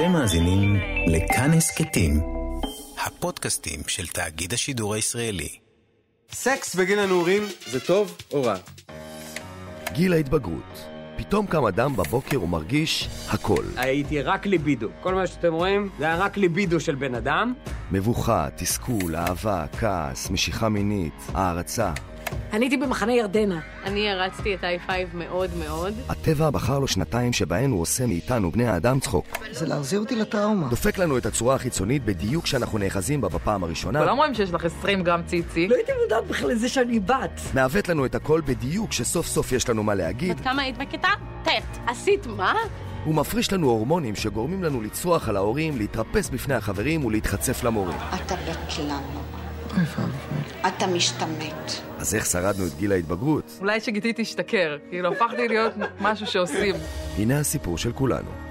אתם מאזינים לכאן הסכתים, הפודקאסטים של תאגיד השידור הישראלי. סקס בגיל הנעורים זה טוב או רע? גיל ההתבגרות. פתאום קם אדם בבוקר ומרגיש הכל. הייתי רק ליבידו. כל מה שאתם רואים זה היה רק ליבידו של בן אדם. מבוכה, תסכול, אהבה, כעס, משיכה מינית, הערצה. אני הייתי במחנה ירדנה. אני הרצתי את ה-i5 מאוד מאוד. הטבע בחר לו שנתיים שבהן הוא עושה מאיתנו, בני האדם, צחוק. זה להחזיר אותי לטראומה. דופק לנו את הצורה החיצונית בדיוק כשאנחנו נאחזים בה בפעם הראשונה. כולם רואים שיש לך 20 גרם ציצי. לא הייתי מודעת בכלל לזה שאני בת. מעוות לנו את הכל בדיוק כשסוף סוף יש לנו מה להגיד. בת כמה היית בכיתה? ט'. עשית מה? הוא מפריש לנו הורמונים שגורמים לנו לצרוח על ההורים, להתרפס בפני החברים ולהתחצף למורים. אתה בטלן. אתה משתמט. אז איך שרדנו את גיל ההתבגרות? אולי שגיתי תשתכר. כאילו, הפכתי להיות משהו שעושים. הנה הסיפור של כולנו.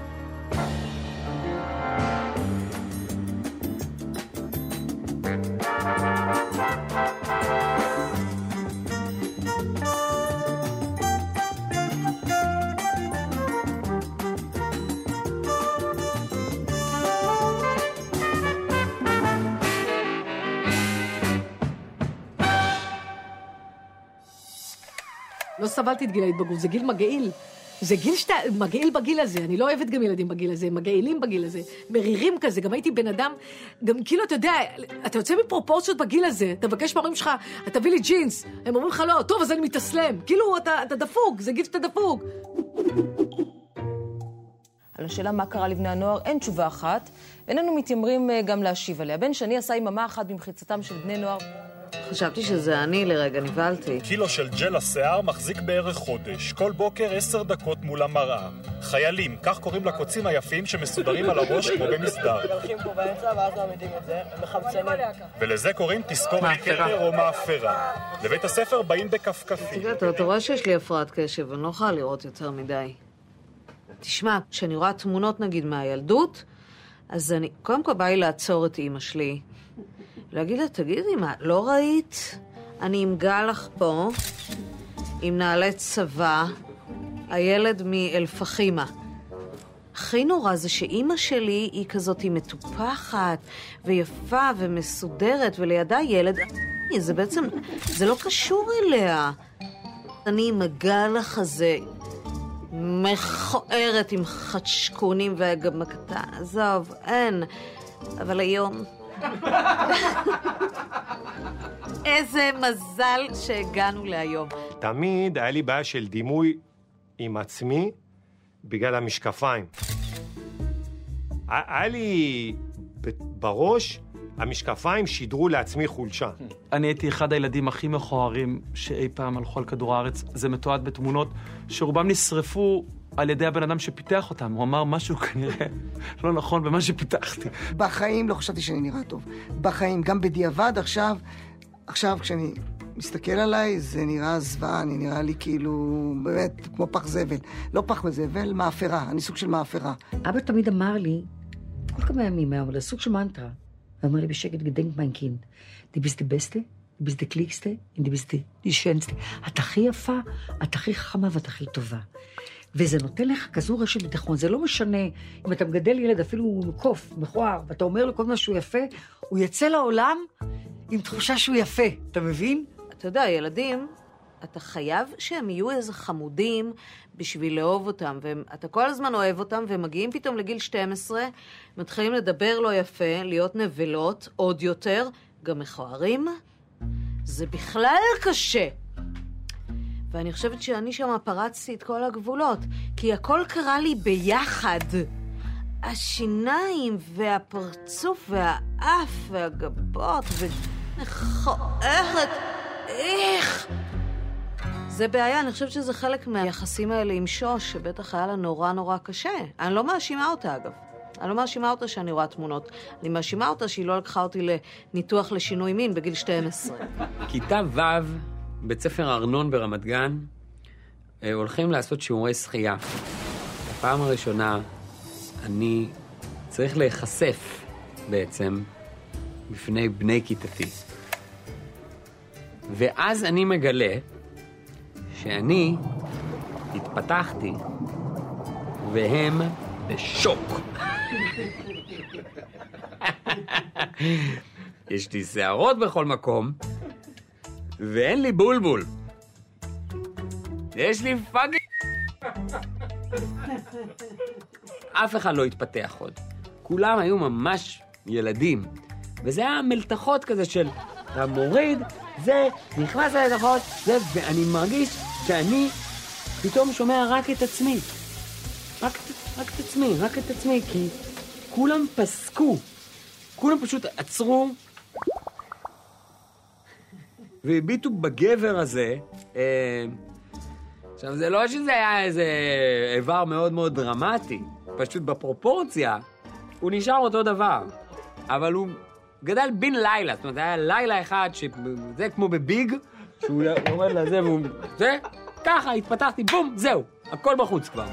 סבלתי את גיל ההתבגרות, זה גיל מגעיל. זה גיל שאתה מגעיל בגיל הזה, אני לא אוהבת גם ילדים בגיל הזה, מגעילים בגיל הזה, מרירים כזה, גם הייתי בן אדם, גם כאילו, אתה יודע, אתה יוצא מפרופורציות בגיל הזה, אתה מבקש מההורים שלך, תביא לי ג'ינס, הם אומרים לך לא, טוב, אז אני מתאסלם, כאילו, אתה, אתה דפוק, זה גיל שאתה דפוק. על השאלה מה קרה לבני הנוער אין תשובה אחת, ואיננו מתיימרים אה, גם להשיב עליה. בן שני עשה יממה אחת במחיצתם של בני נוער. חשבתי שזה אני לרגע, נבהלתי. קילו של ג'ל השיער מחזיק בערך חודש. כל בוקר עשר דקות מול המראה. חיילים, כך קוראים לקוצים היפים שמסודרים על הראש כמו במסדר. הולכים פה באמצע ואז מעמידים את זה, מחמצנים. ולזה קוראים לי כתר או מאפרה. לבית הספר באים בכפכפים. תראה, אתה רואה שיש לי הפרעת קשב, אני לא יכולה לראות יותר מדי. תשמע, כשאני רואה תמונות נגיד מהילדות, אז אני, קודם כל בא לי לעצור את אימא שלי. להגיד לה, תגידי, מה, לא ראית? אני עם גלח פה, עם נעלי צבא, הילד מאלפחימה. הכי נורא זה שאימא שלי היא כזאת, היא מטופחת, ויפה, ומסודרת, ולידה ילד... זה בעצם, זה לא קשור אליה. אני עם הגלח הזה, מכוערת עם חדשקונים הקטן, עזוב, אין. אבל היום... איזה מזל שהגענו להיום. תמיד היה לי בעיה של דימוי עם עצמי בגלל המשקפיים. היה לי בראש, המשקפיים שידרו לעצמי חולשה. אני הייתי אחד הילדים הכי מכוערים שאי פעם הלכו על כדור הארץ. זה מתועד בתמונות שרובם נשרפו על ידי הבן אדם שפיתח אותם. הוא אמר משהו כנראה לא נכון במה שפיתחתי. בחיים לא חשבתי שאני נראה טוב. בחיים, גם בדיעבד עכשיו, עכשיו כשאני מסתכל עליי, זה נראה זוועה, אני נראה לי כאילו, באמת, כמו פח זבל. לא פח זבל, מאפרה, אני סוג של מאפרה. אבא תמיד אמר לי, כל כמה ימים היה אומר לי, סוג של מנטרה. הוא אמר לי בשקט, גדנק מיין קינד. די ביסט די בסטה, די ביסט די קליקסטה, די ביסט די שנסטה. את הכי יפה, את הכי חכמה ואת הכי טובה. וזה נותן לך כזו רשת ביטחון. זה לא משנה אם אתה מגדל ילד, אפילו קוף, מכוער, ואתה אומר לו כל מה שהוא יפה, הוא יצא לעולם עם תחושה שהוא יפה, אתה מבין? אתה יודע, ילדים, אתה חייב שהם יהיו איזה חמודים בשביל לאהוב אותם, ואתה כל הזמן אוהב אותם, והם מגיעים פתאום לגיל 12, מתחילים לדבר לא יפה, להיות נבלות, עוד יותר, גם מכוערים. זה בכלל קשה. ואני חושבת שאני שם פרצתי את כל הגבולות, כי הכל קרה לי ביחד. השיניים והפרצוף והאף והגבות ומכוערת, איך? זה בעיה, אני חושבת שזה חלק מהיחסים האלה עם שוש, שבטח היה לה נורא נורא קשה. אני לא מאשימה אותה, אגב. אני לא מאשימה אותה שאני רואה תמונות. אני מאשימה אותה שהיא לא לקחה אותי לניתוח לשינוי מין בגיל 12. כיתה ו', בית ספר ארנון ברמת גן, אה, הולכים לעשות שיעורי שחייה. בפעם הראשונה אני צריך להיחשף בעצם בפני בני כיתתי. ואז אני מגלה שאני התפתחתי והם בשוק. יש לי שערות בכל מקום, ואין לי בולבול. יש לי fucking... אף אחד לא התפתח עוד. כולם היו ממש ילדים. וזה היה מלתחות כזה של, אתה מוריד, זה, נכנס ללתחות, זה, ואני מרגיש שאני פתאום שומע רק את עצמי. רק, רק את עצמי, רק את עצמי, כי כולם פסקו. כולם פשוט עצרו והביטו בגבר הזה. אה, עכשיו, זה לא שזה היה איזה איבר מאוד מאוד דרמטי, פשוט בפרופורציה, הוא נשאר אותו דבר. אבל הוא גדל בן לילה, זאת אומרת, היה לילה אחד שזה כמו בביג, שהוא יורד לזה והוא... זה, ככה, התפתחתי, בום, זהו, הכל בחוץ כבר.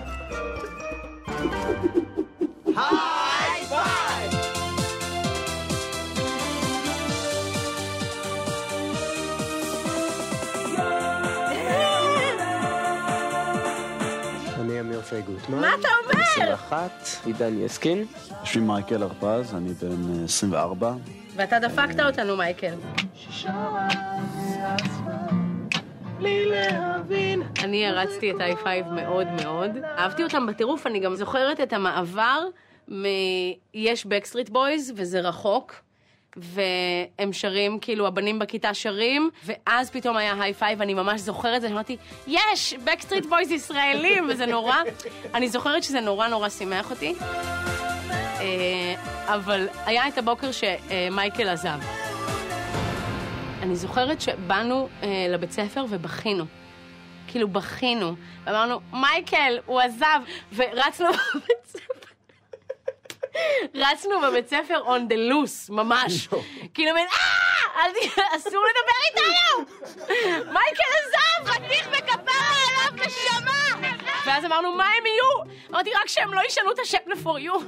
פי גוטמן. מה אתה אומר? 21, עידן יסקין. שמי מייקל הרפז, אני בן אה, 24. ואתה דפקת אותנו, מייקל. אני הערצתי את היי פייב מאוד מאוד. אהבתי אותם בטירוף, אני גם זוכרת את המעבר מ-יש בקסטריט בויז, וזה רחוק. והם שרים, כאילו הבנים בכיתה שרים, ואז פתאום היה היי פייב, אני ממש זוכרת את זה, אמרתי, יש, בקסטריט בויז ישראלים, וזה נורא, אני זוכרת שזה נורא נורא שימח אותי. אה, אבל היה את הבוקר שמייקל עזב. אני זוכרת שבאנו אה, לבית ספר ובכינו. כאילו בכינו. ואמרנו, מייקל, הוא עזב, ורצנו בבית ספר. רצנו בבית ספר on the loose, ממש. כאילו, מין, אה, אסור לדבר איתנו! מייקל עזב, חתיך וכפרה עליו, נשמה! ואז אמרנו, מה הם יהיו? אמרתי, רק שהם לא ישנו את השם ל-for you.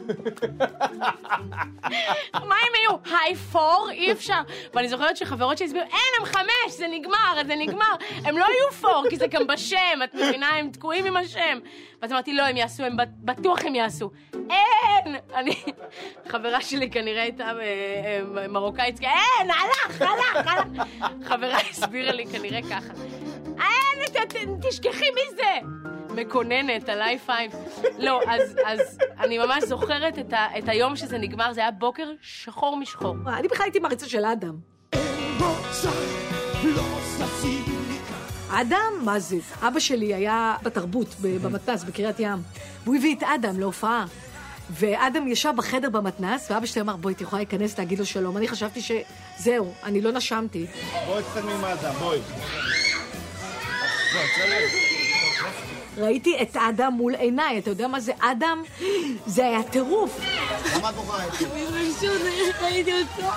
מה הם יהיו? היי פור? אי אפשר. ואני זוכרת שחברות שהסבירו, אין, הם חמש, זה נגמר, זה נגמר. הם לא יהיו פור, כי זה גם בשם, את מבינה? הם תקועים עם השם. ואז אמרתי, לא, הם יעשו, הם בט- בטוח הם יעשו. אין! אני... חברה שלי כנראה הייתה אה, אה, מרוקאית, אין, הלך, הלך, הלך. חברה הסבירה לי כנראה ככה. אין, תשכחי מזה. מקוננת על i5. לא, אז, אז אני ממש זוכרת את, ה, את היום שזה נגמר, זה היה בוקר שחור משחור. אני בכלל הייתי מעריצה של אדם. אדם, מה זה? אבא שלי היה בתרבות, במתנ"ס, בקריית ים. והוא הביא את אדם להופעה. ואדם ישב בחדר במתנ"ס, ואבא שלי אמר, בואי, את יכולה להיכנס להגיד לו שלום. אני חשבתי שזהו, אני לא נשמתי. בואי תצלמי עם אדם, בואי. ראיתי את אדם מול עיניי, אתה יודע מה זה אדם? זה היה טירוף. למה את בוכה את ראיתי אותו.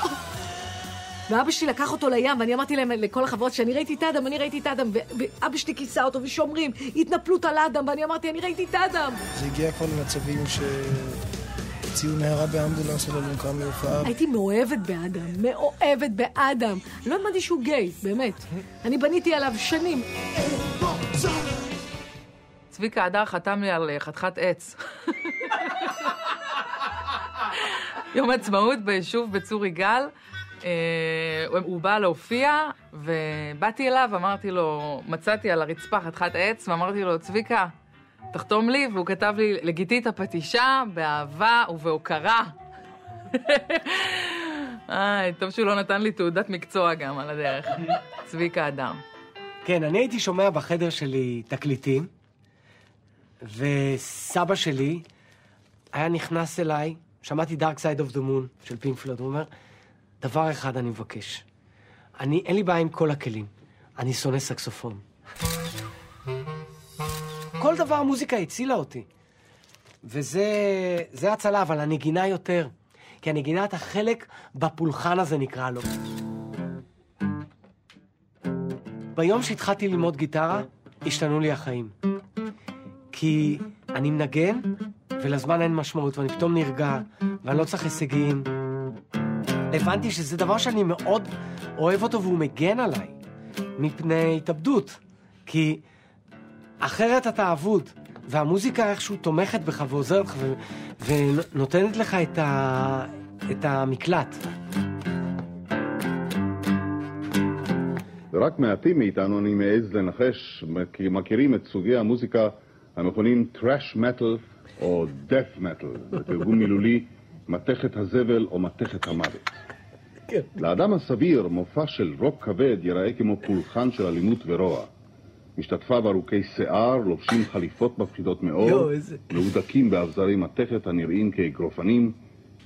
ואבא שלי לקח אותו לים, ואני אמרתי להם, לכל החברות שאני ראיתי את אדם, אני ראיתי את אדם, ואבא שלי כיסה אותו, ושומרים, התנפלות על אדם, ואני אמרתי, אני ראיתי את אדם. זה הגיע כבר למצבים שהוציאו נערה באמבולנס על אלונקה מהופעה. הייתי מאוהבת באדם, מאוהבת באדם. לא האמנתי שהוא גיי, באמת. אני בניתי עליו שנים. צביקה הדר חתם לי על אה, חתיכת עץ. יום עצמאות ביישוב בצור יגאל. אה, הוא- בא להופיע, ובאתי אליו, אמרתי לו, מצאתי על הרצפה חתיכת עץ, ואמרתי לו, צביקה, תחתום לי, והוא כתב לי, לגיטי את הפטישה, באהבה ובהוקרה. איי, טוב שהוא לא נתן לי תעודת מקצוע גם על הדרך. צביקה הדר. כן, אני הייתי שומע בחדר שלי תקליטים, וסבא שלי היה נכנס אליי, שמעתי Dark Side of the Moon של פינק פלויד, הוא אומר, דבר אחד אני מבקש, אני, אין לי בעיה עם כל הכלים, אני שונא סקסופון. כל דבר המוזיקה הצילה אותי. וזה זה הצלה, אבל הנגינה יותר. כי הנגינה אתה חלק בפולחן הזה נקרא לו. ביום שהתחלתי ללמוד גיטרה, השתנו לי החיים. כי אני מנגן, ולזמן אין משמעות, ואני פתאום נרגע, ואני לא צריך הישגים. הבנתי שזה דבר שאני מאוד אוהב אותו והוא מגן עליי מפני התאבדות. כי אחרת אתה אבוד, והמוזיקה איכשהו תומכת בך ועוזרת לך, ונותנת לך את, ה... את המקלט. ורק מעטים מאיתנו, אני מעז לנחש, כי מכירים את סוגי המוזיקה המכונים טראש מטל או death מטל, בתרגום מילולי, מתכת הזבל או מתכת המוות. לאדם הסביר, מופע של רוק כבד ייראה כמו פולחן של אלימות ורוע. משתתפיו ארוכי שיער, לובשים חליפות מפחידות מאוד, מהודקים באבזרי מתכת הנראים כאגרופנים,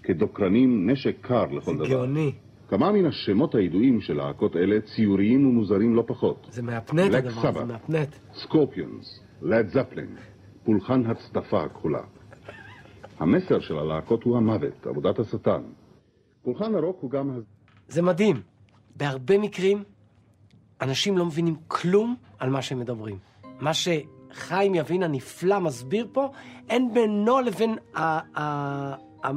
כדוקרנים, נשק קר לכל דבר. גאוני. כמה מן השמות הידועים של להקות אלה ציוריים ומוזרים לא פחות. זה מהפנט הדבר Sabbath. מהפנט. סקורפיונס, לד זפלין, פולחן הצדפה הכחולה. המסר של הלהקות הוא המוות, עבודת השטן. פולחן הרוק הוא גם... זה מדהים. בהרבה מקרים, אנשים לא מבינים כלום על מה שהם מדברים. מה שחיים יבין הנפלא מסביר פה, אין בינו לבין ה... ה... ה...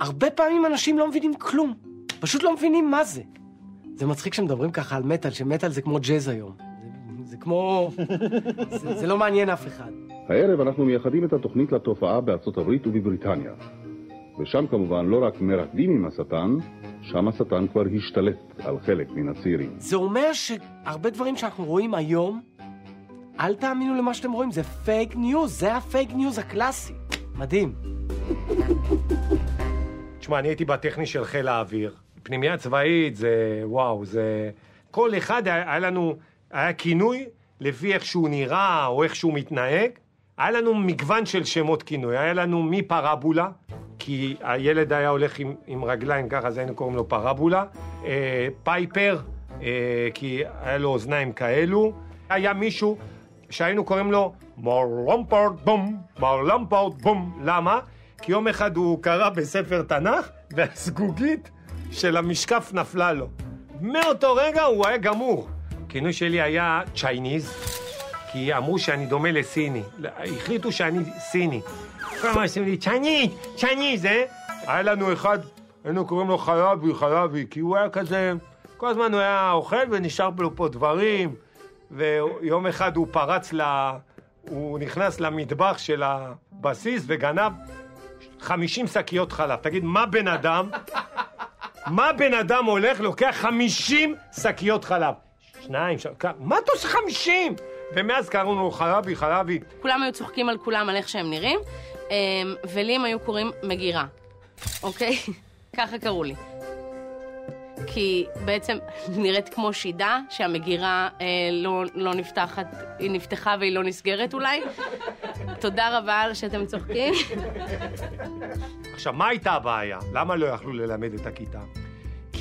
הרבה פעמים אנשים לא מבינים כלום. פשוט לא מבינים מה זה. זה מצחיק שמדברים ככה על מטאל, שמטאל זה כמו ג'אז היום. כמו... זה, זה לא מעניין אף אחד. הערב אנחנו מייחדים את התוכנית לתופעה בארצות הברית ובבריטניה. ושם כמובן לא רק מרקדים עם השטן, שם השטן כבר השתלט על חלק מן הצעירים. זה אומר שהרבה דברים שאנחנו רואים היום, אל תאמינו למה שאתם רואים, זה פייק ניוז, זה הפייק ניוז הקלאסי. מדהים. תשמע, אני הייתי בטכני של חיל האוויר. פנימייה צבאית זה, וואו, זה... כל אחד היה לנו, היה כינוי לפי איך שהוא נראה או איך שהוא מתנהג. היה לנו מגוון של שמות כינוי. היה לנו מפרבולה, כי הילד היה הולך עם, עם רגליים ככה, אז היינו קוראים לו פרבולה. אה, פייפר, אה, כי היה לו אוזניים כאלו. היה מישהו שהיינו קוראים לו מר למפרד בום, מר למפרד בום. למה? כי יום אחד הוא קרא בספר תנ"ך, והזגוגית של המשקף נפלה לו. מאותו רגע הוא היה גמור. הכינוי שלי היה Chinese, כי אמרו שאני דומה לסיני. החליטו שאני סיני. כל הזמן עושים לי Chinese, Chinese, אה? היה לנו אחד, היינו קוראים לו חלבי, חלבי, כי הוא היה כזה, כל הזמן הוא היה אוכל ונשאר לו פה דברים, ויום אחד הוא פרץ ל... הוא נכנס למטבח של הבסיס וגנב 50 שקיות חלב. תגיד, מה בן אדם, מה בן אדם הולך, לוקח 50 שקיות חלב? שניים, ש... מה אתה עושה 50? ומאז קראו לו חלבי, חלבי. כולם היו צוחקים על כולם, על איך שהם נראים, אמ, ולי הם היו קוראים מגירה, אוקיי? ככה קראו לי. כי בעצם נראית כמו שידה, שהמגירה אה, לא, לא נפתחת, היא נפתחה והיא לא נסגרת אולי. תודה רבה על שאתם צוחקים. עכשיו, מה הייתה הבעיה? למה לא יכלו ללמד את הכיתה?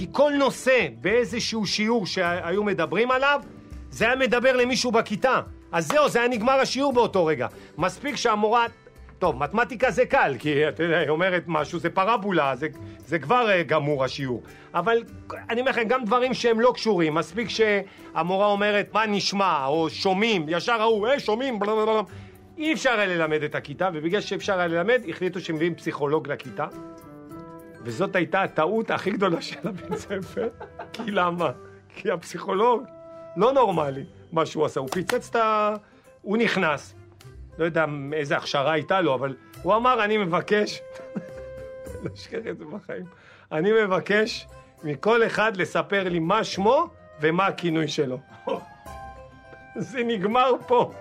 כי כל נושא באיזשהו שיעור שהיו מדברים עליו, זה היה מדבר למישהו בכיתה. אז זהו, זה היה נגמר השיעור באותו רגע. מספיק שהמורה... טוב, מתמטיקה זה קל, כי אתה יודע, היא אומרת משהו, זה פרבולה, זה, זה כבר uh, גמור השיעור. אבל אני אומר לכם, גם דברים שהם לא קשורים, מספיק שהמורה אומרת, מה נשמע, או שומעים, ישר ההוא, אה, שומעים, בלה בלה בלה. אי אפשר היה ללמד את הכיתה, ובגלל שאפשר היה ללמד, החליטו שמביאים פסיכולוג לכיתה. וזאת הייתה הטעות הכי גדולה של הבית ספר. כי למה? כי הפסיכולוג לא נורמלי, מה שהוא עשה. הוא פיצץ את ה... הוא נכנס, לא יודע איזה הכשרה הייתה לו, אבל הוא אמר, אני מבקש, לא אשכח את זה בחיים, אני מבקש מכל אחד לספר לי מה שמו ומה הכינוי שלו. זה נגמר פה.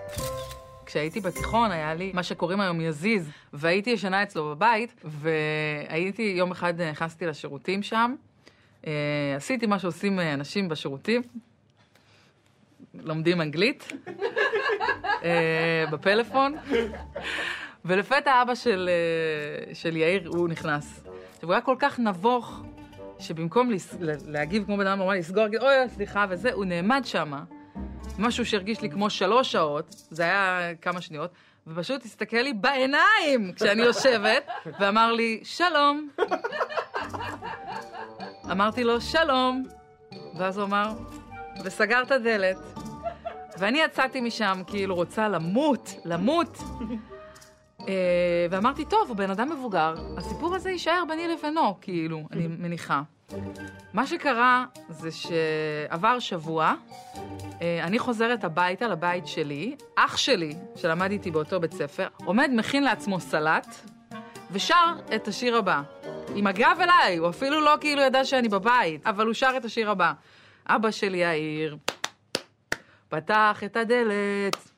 כשהייתי בתיכון היה לי מה שקוראים היום יזיז, והייתי ישנה אצלו בבית, והייתי, יום אחד נכנסתי לשירותים שם, אה, עשיתי מה שעושים אה, אנשים בשירותים, לומדים אנגלית, אה, בפלאפון, ולפתע אבא של, אה, של יאיר, הוא נכנס. עכשיו, הוא היה כל כך נבוך, שבמקום להגיב כמו בן אדם נורמלי, לסגור, להגיד, אוי, סליחה וזה, הוא נעמד שמה. משהו שהרגיש לי כמו שלוש שעות, זה היה כמה שניות, ופשוט הסתכל לי בעיניים כשאני יושבת, ואמר לי, שלום. אמרתי לו, שלום. ואז הוא אמר, וסגר את הדלת. ואני יצאתי משם כאילו רוצה למות, למות. אה, ואמרתי, טוב, הוא בן אדם מבוגר, הסיפור הזה יישאר ביני לבינו, כאילו, אני מניחה. מה שקרה זה שעבר שבוע, אה, אני חוזרת הביתה, לבית שלי, אח שלי, שלמד איתי באותו בית ספר, עומד, מכין לעצמו סלט, ושר את השיר הבא. עם הגב אליי, הוא אפילו לא כאילו ידע שאני בבית, אבל הוא שר את השיר הבא. אבא שלי יאיר פתח את הדלת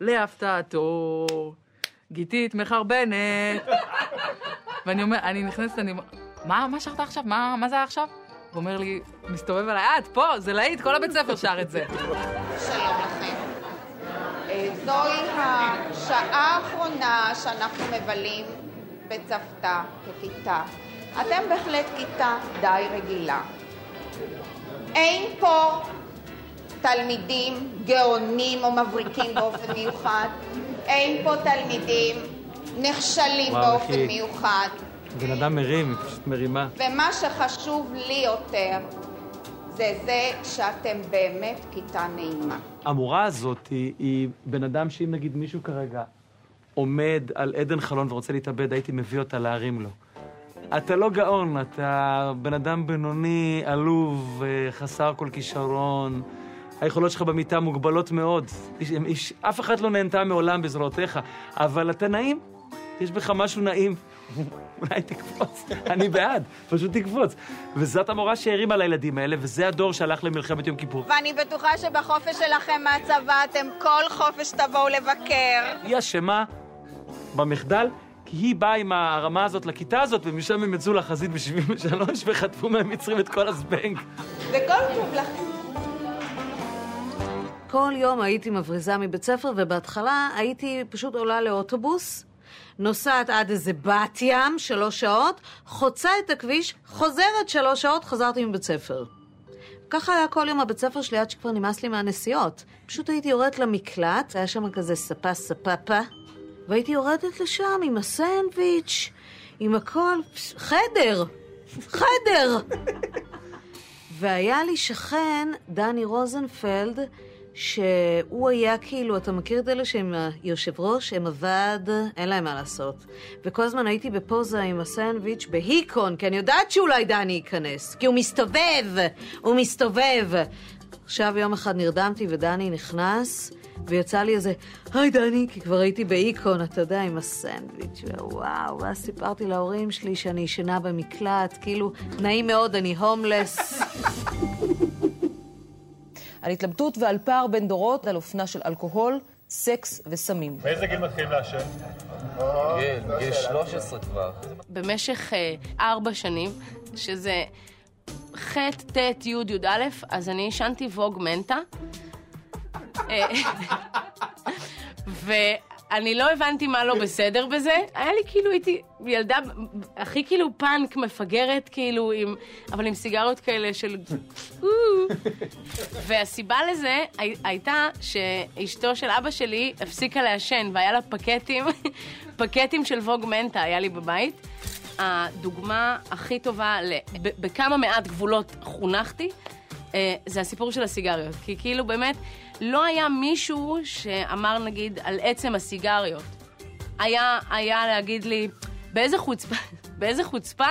להפתעתו, גיתית מחרבנת. ואני אומר, אני נכנסת, אני מה, מה שרת עכשיו? מה, מה זה היה עכשיו? הוא אומר לי, מסתובב עליי, אה, את פה, זה להיט, כל הבית ספר שר את זה. שלום לכם. אה, זוהי השעה האחרונה שאנחנו מבלים בצוותא ככיתה. אתם בהחלט כיתה די רגילה. אין פה תלמידים גאונים או מבריקים באופן מיוחד. אין פה תלמידים נכשלים וואו, באופן אחי. מיוחד. בן אדם מרים, היא פשוט מרימה. ומה שחשוב לי יותר זה זה שאתם באמת כיתה נעימה. המורה הזאת היא, היא בן אדם שאם נגיד מישהו כרגע עומד על עדן חלון ורוצה להתאבד, הייתי מביא אותה להרים לו. אתה לא גאון, אתה בן אדם בינוני, עלוב, אה, חסר כל כישרון. היכולות שלך במיטה מוגבלות מאוד. איש, איש, אף אחת לא נהנתה מעולם בזרועותיך, אבל אתה נעים, יש בך משהו נעים. אולי תקפוץ, אני בעד, פשוט תקפוץ. וזאת המורה שהרימה לילדים האלה, וזה הדור שהלך למלחמת יום כיפור. ואני בטוחה שבחופש שלכם מהצבא אתם כל חופש תבואו לבקר. היא אשמה במחדל, כי היא באה עם הרמה הזאת לכיתה הזאת, ומשם הם יצאו לחזית ב-73 וחטפו מהמצרים את כל הזבנג. וכל טוב לכם. כל יום הייתי מבריזה מבית ספר, ובהתחלה הייתי פשוט עולה לאוטובוס, נוסעת עד איזה בת ים, שלוש שעות, חוצה את הכביש, חוזרת שלוש שעות, חזרתי מבית ספר. ככה היה כל יום הבית ספר שלי עד שכבר נמאס לי מהנסיעות. פשוט הייתי יורדת למקלט, היה שם כזה ספה ספפה, והייתי יורדת לשם עם הסנדוויץ', עם הכל, חדר, חדר. והיה לי שכן, דני רוזנפלד, שהוא היה כאילו, אתה מכיר את אלה שהם היושב ראש, הם הוועד, אין להם מה לעשות. וכל הזמן הייתי בפוזה עם הסנדוויץ' בהיקון, כי אני יודעת שאולי דני ייכנס, כי הוא מסתובב, הוא מסתובב. עכשיו יום אחד נרדמתי ודני נכנס, ויצא לי איזה, היי דני, כי כבר הייתי בהיקון, אתה יודע, עם הסנדוויץ', ווואו, ואז סיפרתי להורים שלי שאני ישנה במקלט, כאילו, נעים מאוד, אני הומלס. על התלבטות ועל פער בין דורות, על אופנה של אלכוהול, סקס וסמים. באיזה גיל מתחילים לעשן? גיל, גיל 13 כבר. במשך אה, ארבע שנים, שזה ח', ט', י', י"א, אז אני עישנתי ווג מנטה. אה, ואני לא הבנתי מה לא בסדר בזה. היה לי כאילו, הייתי ילדה הכי כאילו פאנק, מפגרת, כאילו, עם, אבל עם סיגריות כאלה של... והסיבה לזה הי- הייתה שאשתו של אבא שלי הפסיקה לעשן, והיה לה פקטים, פקטים של ווג מנטה היה לי בבית. הדוגמה הכי טובה, בכמה מעט גבולות חונכתי, אה, זה הסיפור של הסיגריות. כי כאילו באמת, לא היה מישהו שאמר נגיד על עצם הסיגריות. היה, היה להגיד לי, באיזה חוצפה, באיזה חוצפה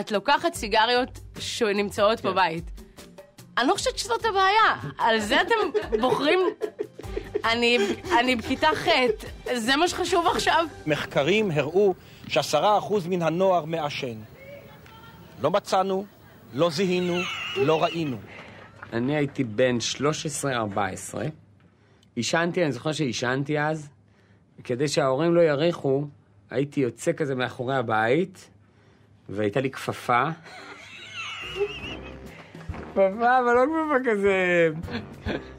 את לוקחת סיגריות שנמצאות בבית. אני לא חושבת שזאת הבעיה, על זה אתם בוחרים... אני, אני בכיתה ח', זה מה שחשוב עכשיו? מחקרים הראו שעשרה אחוז מן הנוער מעשן. לא מצאנו, לא זיהינו, לא ראינו. אני הייתי בן 13-14, עישנתי, אני זוכר שעישנתי אז, וכדי שההורים לא יריחו, הייתי יוצא כזה מאחורי הבית, והייתה לי כפפה. כפפה, אבל לא כפפה כזה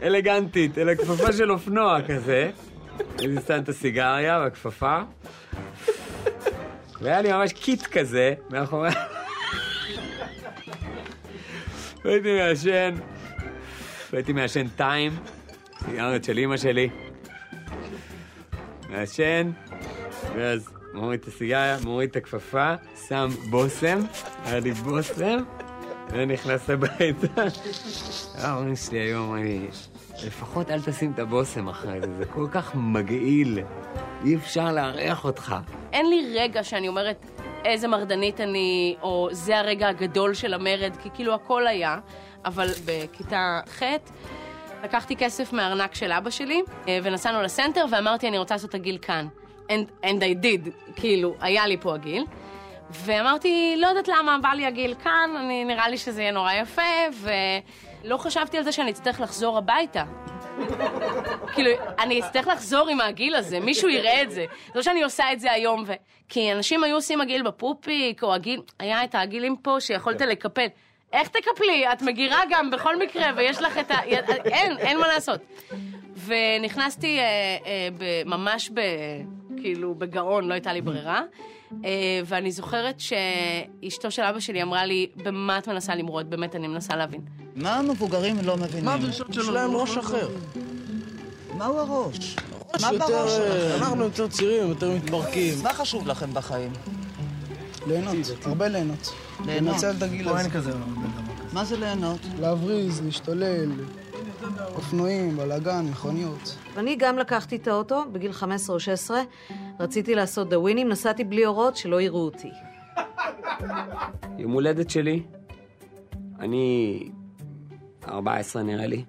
אלגנטית, אלא כפפה של אופנוע כזה. הייתי שם את הסיגריה והכפפה, והיה לי ממש קיט כזה מאחורי... והייתי מעשן, והייתי מעשן טיים, סיגריות של אימא שלי. מעשן, ואז מוריד את הסיגריה, מוריד את הכפפה, שם בושם, היה לי בושם, ונכנס הביתה. ההורים שלי היו אומרים לי, לפחות אל תשים את הבושם אחרי זה, זה כל כך מגעיל, אי אפשר לארח אותך. אין לי רגע שאני אומרת איזה מרדנית אני, או זה הרגע הגדול של המרד, כי כאילו הכל היה, אבל בכיתה ח' לקחתי כסף מהארנק של אבא שלי, אה, ונסענו לסנטר, ואמרתי, אני רוצה לעשות את הגיל כאן. and, and I did, כאילו, היה לי פה הגיל. ואמרתי, לא יודעת למה, בא לי הגיל כאן, אני, נראה לי שזה יהיה נורא יפה, ולא חשבתי על זה שאני אצטרך לחזור הביתה. כאילו, אני אצטרך לחזור עם הגיל הזה, מישהו יראה את זה. זה לא שאני עושה את זה היום, ו... כי אנשים היו עושים הגיל בפופיק, או הגיל, היה את הגילים פה שיכולת לקפל. איך תקפלי? את מגירה גם בכל מקרה, ויש לך את ה... אין, אין מה לעשות. ונכנסתי אה, אה, ב- ממש ב... כאילו, בגאון, לא הייתה לי ברירה. אה, ואני זוכרת שאשתו של אבא שלי אמרה לי, במה את מנסה למרוד? באמת, אני מנסה להבין. מה המבוגרים לא מבינים? מה הדרישות שלו? יש להם ראש אחר. מהו הראש? מה יותר, בראש אה, שלכם? אנחנו יותר צעירים, יותר מתברקים. מה חשוב לכם בחיים? ליהנות, הרבה ליהנות. ליהנות. לנצל את הגיל פה הזה. אין כזה מה זה ליהנות? להבריז, להשתולל, אופנועים, בלאגן, מכוניות. אני גם לקחתי את האוטו בגיל 15 או 16, רציתי לעשות דה ווינים, נסעתי בלי אורות, שלא יראו אותי. יום הולדת שלי, אני 14 נראה לי.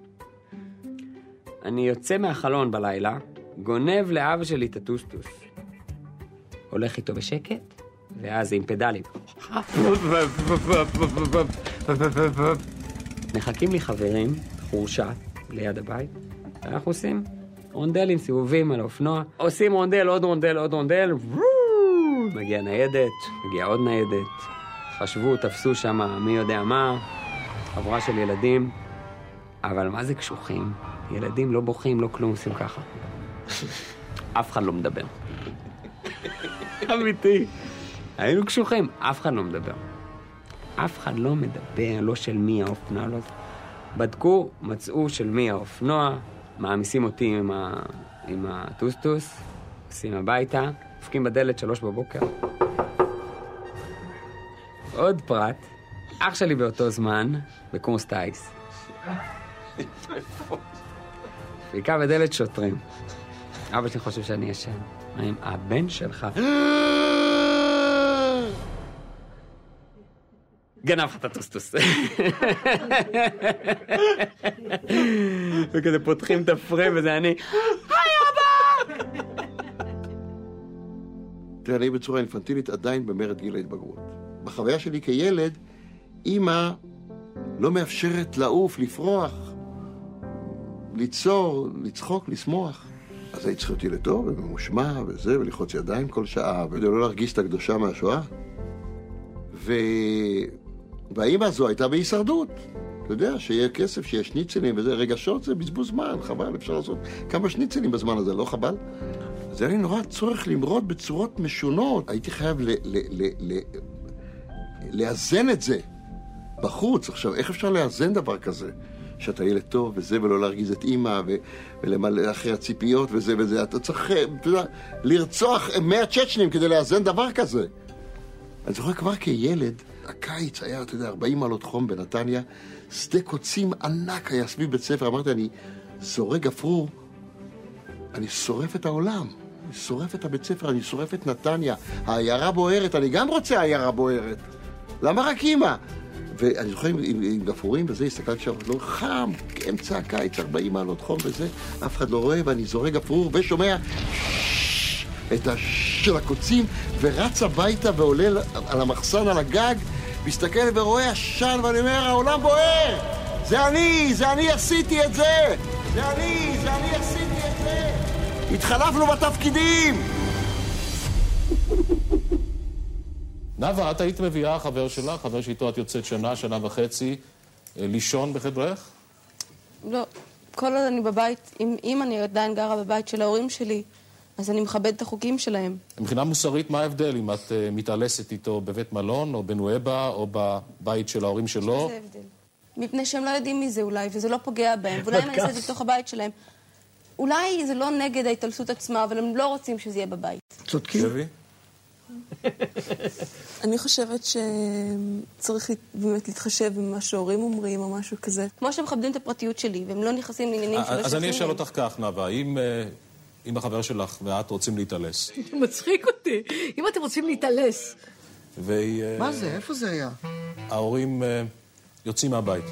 אני יוצא מהחלון בלילה, גונב לאבא שלי את הטוסטוס. הולך איתו בשקט, ואז עם פדלים. מחכים לי חברים, חורשה, ליד הבית, ואנחנו עושים רונדלים, סיבובים על האופנוע. עושים רונדל, עוד רונדל, עוד רונדל, מגיעה ניידת, מגיעה עוד ניידת. חשבו, תפסו שם מי יודע מה, חבורה של ילדים, אבל מה זה קשוחים? ילדים לא בוכים, לא כלום, עושים ככה. אף אחד לא מדבר. אמיתי. היינו קשוחים, אף אחד לא מדבר. אף אחד לא מדבר, לא של מי האופנוע, לא... בדקו, מצאו של מי האופנוע, מעמיסים אותי עם, ה... עם הטוסטוס, עושים הביתה, דופקים בדלת שלוש בבוקר. עוד פרט, אח שלי באותו זמן, בקורס טיס. חיכה בדלת שוטרים. אבא שלי חושב שאני ישן. הבן שלך... גנב לך את הטוסטוס. וכזה פותחים את הפריים וזה אני, היי אבא! תראה, אני בצורה אינפנטילית עדיין במרד גיל ההתבגרות. בחוויה שלי כילד, אימא לא מאפשרת לעוף, לפרוח, ליצור, לצחוק, לשמוח. אז היית צריכה אותי לטוב וממושמע וזה, וללחוץ ידיים כל שעה, ולא להרגיש את הקדושה מהשואה. ו... והאימא הזו הייתה בהישרדות. אתה יודע, שיהיה כסף, שיהיה שניצלים וזה, רגשות זה בזבוז זמן, חבל, אפשר לעשות כמה שניצלים בזמן הזה, לא חבל? אז היה לי נורא צורך למרוד בצורות משונות. הייתי חייב ל- ל- ל- ל- לאזן את זה בחוץ. עכשיו, איך אפשר לאזן דבר כזה? שאתה ילד טוב וזה, ולא להרגיז את אימא, ו- ולמלא אחרי הציפיות וזה וזה. אתה צריך, אה, אתה יודע, לרצוח מאה צ'צ'נים כדי לאזן דבר כזה. אני זוכר כבר כילד, הקיץ היה, אתה יודע, 40 מעלות חום בנתניה, שדה קוצים ענק היה סביב בית ספר. אמרתי, אני זורק גפרור, אני שורף את העולם. אני שורף את הבית ספר, אני שורף את נתניה. העיירה בוערת, אני גם רוצה עיירה בוערת. למה רק אימא? ואני זוכר עם, עם, עם גפרורים וזה, הסתכלתי שם, לא חם, אמצע הקיץ, 40 מעלות חום וזה, אף אחד לא רואה, ואני זורק גפרור ושומע את הש של הקוצים, ורץ הביתה ועולה על המחסן על הגג, מסתכל ורואה עשן, ואני אומר, העולם בוער! זה אני, זה אני עשיתי את זה! זה אני, זה אני עשיתי את זה! התחלפנו בתפקידים! נאוה, את היית מביאה חבר שלך, חבר שאיתו את יוצאת שנה, שנה וחצי, אה, לישון בחדרך? לא, כל עוד אני בבית, אם, אם אני עדיין גרה בבית של ההורים שלי, אז אני מכבדת את החוקים שלהם. מבחינה מוסרית, מה ההבדל אם את אה, מתעלסת איתו בבית מלון, או בנואבה, או בבית של ההורים שלו? זה הבדל. מפני שהם לא יודעים מי זה אולי, וזה לא פוגע בהם, ואולי אם אני אעשה את זה בתוך הבית שלהם. אולי זה לא נגד ההתעלסות עצמה, אבל הם לא רוצים שזה יהיה בבית. צודקים. שבי? אני חושבת שצריך באמת להתחשב במה שההורים אומרים, או משהו כזה. כמו שהם מכבדים את הפרטיות שלי, והם לא נכנסים לעניינים שלא אז אני אשאל. אותך כך, נאוה, אם, אה, אם החבר שלך ואת רוצים להתעלס, מצחיק אותי. אם אתם רוצים להתעלס. וההורים מה זה? איפה זה היה? אה, יוצאים מהבית,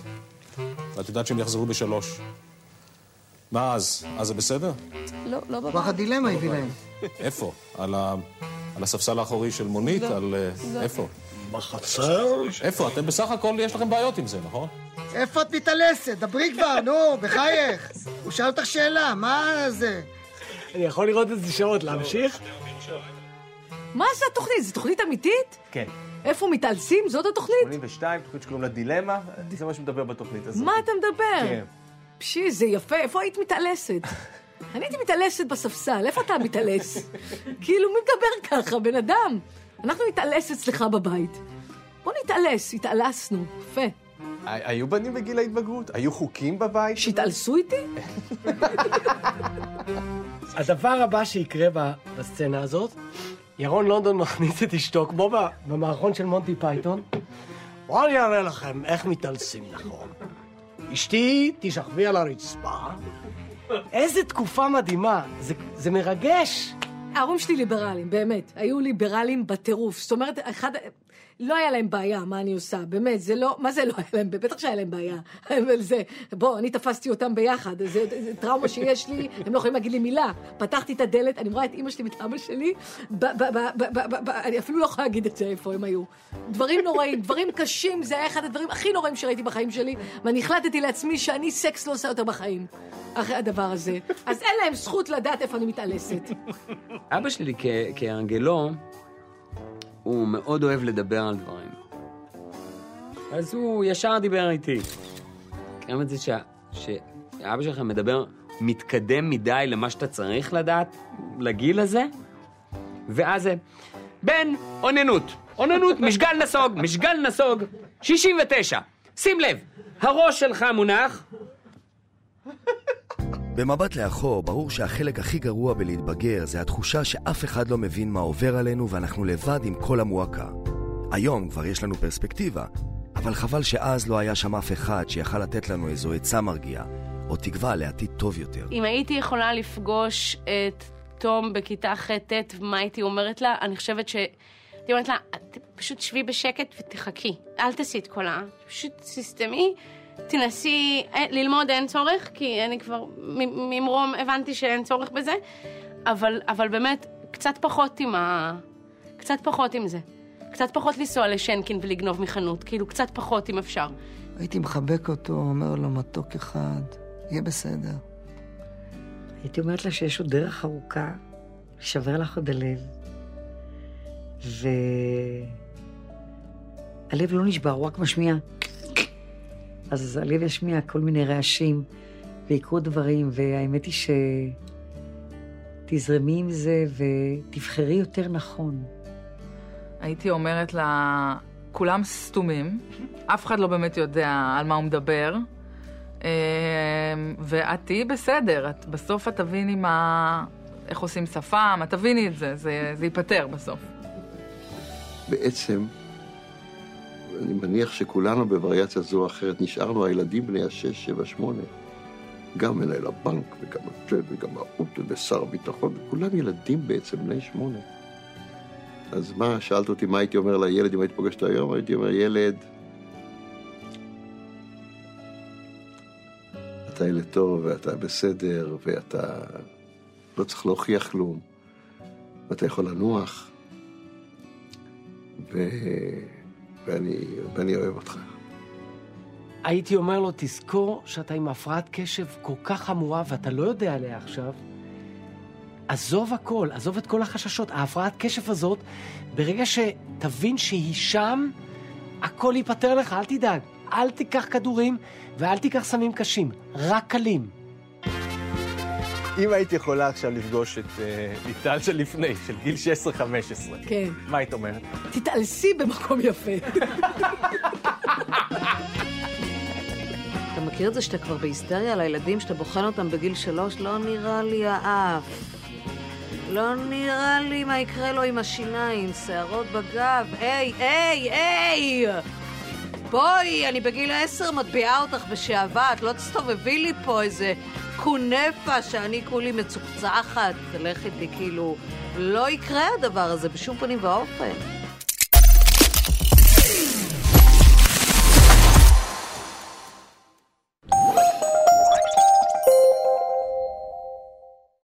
ואת יודעת שהם יחזרו בשלוש, מה אז? אז זה בסדר? לא, לא בבית. כוח הדילמה הביא להם. איפה? על הספסל האחורי של מונית? לא, על... אה, לא. איפה? בחצר? איפה? אתם בסך הכל, יש לכם בעיות עם זה, נכון? איפה את מתעלסת? דברי כבר, נו, בחייך. הוא שאל אותך שאלה, מה זה? אני יכול לראות את זה שעות, להמשיך? מה זה התוכנית? זו תוכנית אמיתית? כן. איפה מתעלסים? זאת התוכנית? 82, תוכנית שקוראים לה דילמה, זה מה שמדבר בתוכנית הזאת. מה אתה מדבר? כן. פשי, זה יפה, איפה היית מתעלסת? אני הייתי מתעלסת בספסל, איפה אתה מתעלס? כאילו, מי מדבר ככה, בן אדם? אנחנו נתעלס אצלך בבית. בוא נתעלס, התעלסנו, יפה. היו בנים בגיל ההתבגרות? היו חוקים בבית? שהתעלסו איתי? הדבר הבא שיקרה בסצנה הזאת, ירון לונדון מכניס את אשתו, כמו במערכון של מונטי פייתון. בואו אני אראה לכם איך מתעלסים נכון. אשתי, תשכבי על הרצפה. איזה תקופה מדהימה, זה, זה מרגש. ההורים שלי ליברלים, באמת. היו ליברלים בטירוף. זאת אומרת, אחד... לא היה להם בעיה, מה אני עושה, באמת, זה לא, מה זה לא היה להם, בטח שהיה להם בעיה, אבל זה, בוא, אני תפסתי אותם ביחד, זה, זה, טראומה שיש לי, הם לא יכולים להגיד לי מילה. פתחתי את הדלת, אני רואה את אימא שלי ואת אבא שלי, ב, ב, ב, אני אפילו לא יכולה להגיד את זה, איפה הם היו. דברים נוראים, דברים קשים, זה היה אחד הדברים הכי נוראים שראיתי בחיים שלי, ואני החלטתי לעצמי שאני סקס לא עושה יותר בחיים, אחרי הדבר הזה. אז אין להם זכות לדעת איפה אני מתעלסת. אבא שלי כ- כהרגלו, הוא מאוד אוהב לדבר על דברים. אז הוא ישר דיבר איתי. גם את זה שה- שאבא שלך מדבר מתקדם מדי למה שאתה צריך לדעת, לגיל הזה, ואז זה, בן, אוננות, אוננות, משגל נסוג, משגל נסוג, 69. שים לב, הראש שלך מונח, במבט לאחור, ברור שהחלק הכי גרוע בלהתבגר זה התחושה שאף אחד לא מבין מה עובר עלינו ואנחנו לבד עם כל המועקה. היום כבר יש לנו פרספקטיבה, אבל חבל שאז לא היה שם אף אחד שיכל לתת לנו איזו עצה מרגיעה, או תקווה לעתיד טוב יותר. אם הייתי יכולה לפגוש את תום בכיתה ח'-ט', מה הייתי אומרת לה? אני חושבת ש... הייתי אומרת לה, "את פשוט שבי בשקט ותחכי. אל תעשי את כל ה... פשוט תסתמי, תנסי... אה, ללמוד אין צורך, כי אני כבר ממרום הבנתי שאין צורך בזה, אבל, אבל באמת, קצת פחות עם ה... קצת פחות עם זה. קצת פחות לנסוע לשנקין ולגנוב מחנות, כאילו, קצת פחות אם אפשר. הייתי מחבק אותו, אומר לו מתוק אחד, יהיה בסדר. הייתי אומרת לה שיש עוד דרך ארוכה, שבר לך עוד הלב. והלב לא נשבר, הוא רק משמיע. אז הלב ישמיע כל מיני רעשים, ויקרו דברים, והאמת היא שתזרמי עם זה ותבחרי יותר נכון. הייתי אומרת לה, כולם סתומים, אף אחד לא באמת יודע על מה הוא מדבר, אה, ואת תהיי בסדר, את, בסוף את תביני מה, איך עושים שפם, את תביני את זה, זה, זה ייפתר בסוף. בעצם, אני מניח שכולנו בווריאציה זו או אחרת נשארנו הילדים בני השש, שבע, שמונה. גם מנהל הבנק, וגם זה, וגם האוטו, ושר הביטחון, וכולם ילדים בעצם בני שמונה. אז מה, שאלת אותי מה הייתי אומר לילד אם הייתי פוגש אותו היום? הייתי אומר, ילד, אתה ילד טוב, ואתה בסדר, ואתה לא צריך להוכיח כלום, ואתה יכול לנוח, ו... ואני, ואני אוהב אותך. הייתי אומר לו, תזכור שאתה עם הפרעת קשב כל כך חמורה ואתה לא יודע עליה עכשיו. עזוב הכל, עזוב את כל החששות. ההפרעת קשב הזאת, ברגע שתבין שהיא שם, הכל ייפתר לך, אל תדאג. אל תיקח כדורים ואל תיקח סמים קשים, רק קלים. אם היית יכולה עכשיו לפגוש את אה, ליטל של לפני, של גיל 16-15, כן. מה היית אומרת? תתעלסי במקום יפה. אתה מכיר את זה שאתה כבר בהיסטריה על הילדים, שאתה בוחן אותם בגיל שלוש? לא נראה לי האף. לא נראה לי מה יקרה לו עם השיניים, שערות בגב. היי, היי, היי! בואי, אני בגיל עשר מטביעה אותך בשעווה, את לא תסתובבי לי פה איזה קונפה שאני כולי מצוחצחת. תלך איתי, כאילו, לא יקרה הדבר הזה בשום פנים ואופן.